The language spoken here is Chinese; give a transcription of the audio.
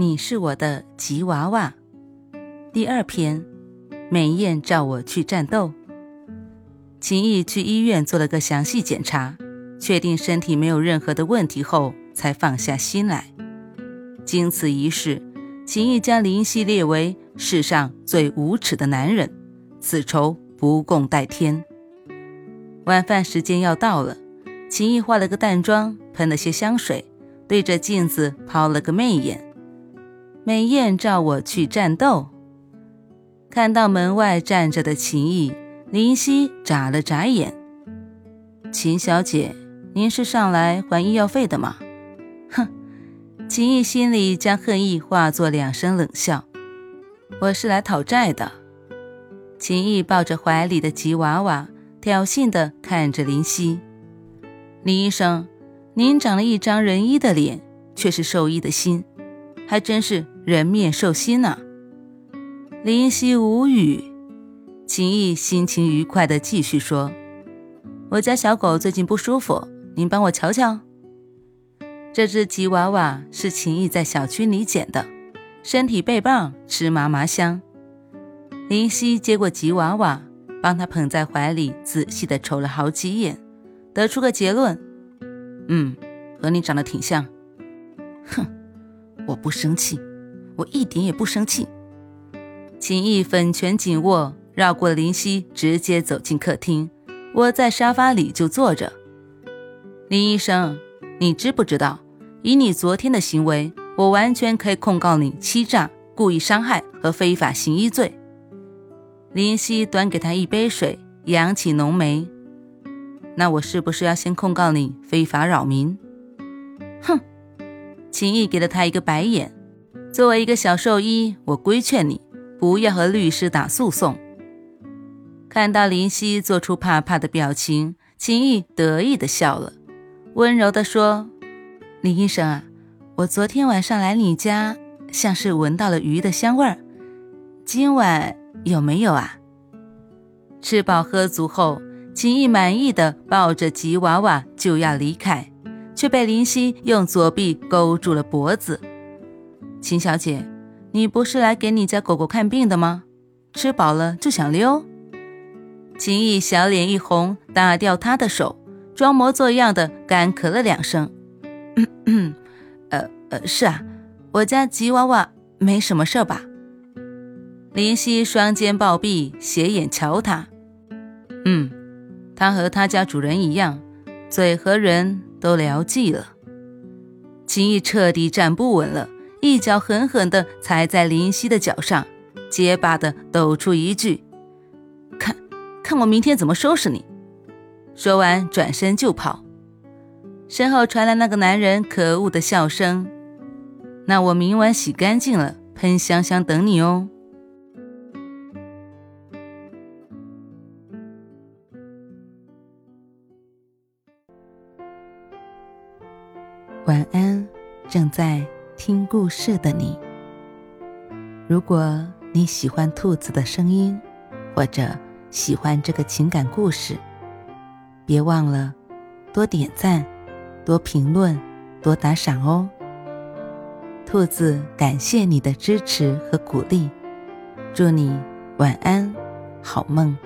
你是我的吉娃娃。第二篇，美艳召我去战斗。秦毅去医院做了个详细检查，确定身体没有任何的问题后，才放下心来。经此一事，秦毅将林夕列为世上最无耻的男人，此仇不共戴天。晚饭时间要到了，秦毅化了个淡妆，喷了些香水，对着镜子抛了个媚眼。美艳召我去战斗。看到门外站着的秦毅，林夕眨了眨眼。秦小姐，您是上来还医药费的吗？哼！秦毅心里将恨意化作两声冷笑。我是来讨债的。秦毅抱着怀里的吉娃娃，挑衅地看着林夕。林医生，您长了一张仁医的脸，却是兽医的心。还真是人面兽心呢。林夕无语，秦毅心情愉快地继续说：“我家小狗最近不舒服，您帮我瞧瞧。这只吉娃娃是秦毅在小区里捡的，身体倍棒，吃嘛嘛香。”林夕接过吉娃娃，帮他捧在怀里，仔细地瞅了好几眼，得出个结论：“嗯，和你长得挺像。”哼。我不生气，我一点也不生气。秦毅粉拳紧握，绕过林夕，直接走进客厅，窝在沙发里就坐着。林医生，你知不知道，以你昨天的行为，我完全可以控告你欺诈、故意伤害和非法行医罪。林夕端给他一杯水，扬起浓眉。那我是不是要先控告你非法扰民？哼！秦毅给了他一个白眼。作为一个小兽医，我规劝你不要和律师打诉讼。看到林夕做出怕怕的表情，秦毅得意的笑了，温柔的说：“林医生啊，我昨天晚上来你家，像是闻到了鱼的香味儿。今晚有没有啊？”吃饱喝足后，秦毅满意的抱着吉娃娃就要离开。却被林夕用左臂勾住了脖子。秦小姐，你不是来给你家狗狗看病的吗？吃饱了就想溜？秦毅小脸一红，打掉他的手，装模作样的干咳了两声。呃呃，是啊，我家吉娃娃没什么事吧？林夕双肩抱臂，斜眼瞧他。嗯，他和他家主人一样，嘴和人。都聊寂了，秦毅彻底站不稳了，一脚狠狠地踩在林夕的脚上，结巴地抖出一句：“看，看我明天怎么收拾你！”说完转身就跑，身后传来那个男人可恶的笑声：“那我明晚洗干净了，喷香香等你哦。”晚安，正在听故事的你。如果你喜欢兔子的声音，或者喜欢这个情感故事，别忘了多点赞、多评论、多打赏哦。兔子感谢你的支持和鼓励，祝你晚安，好梦。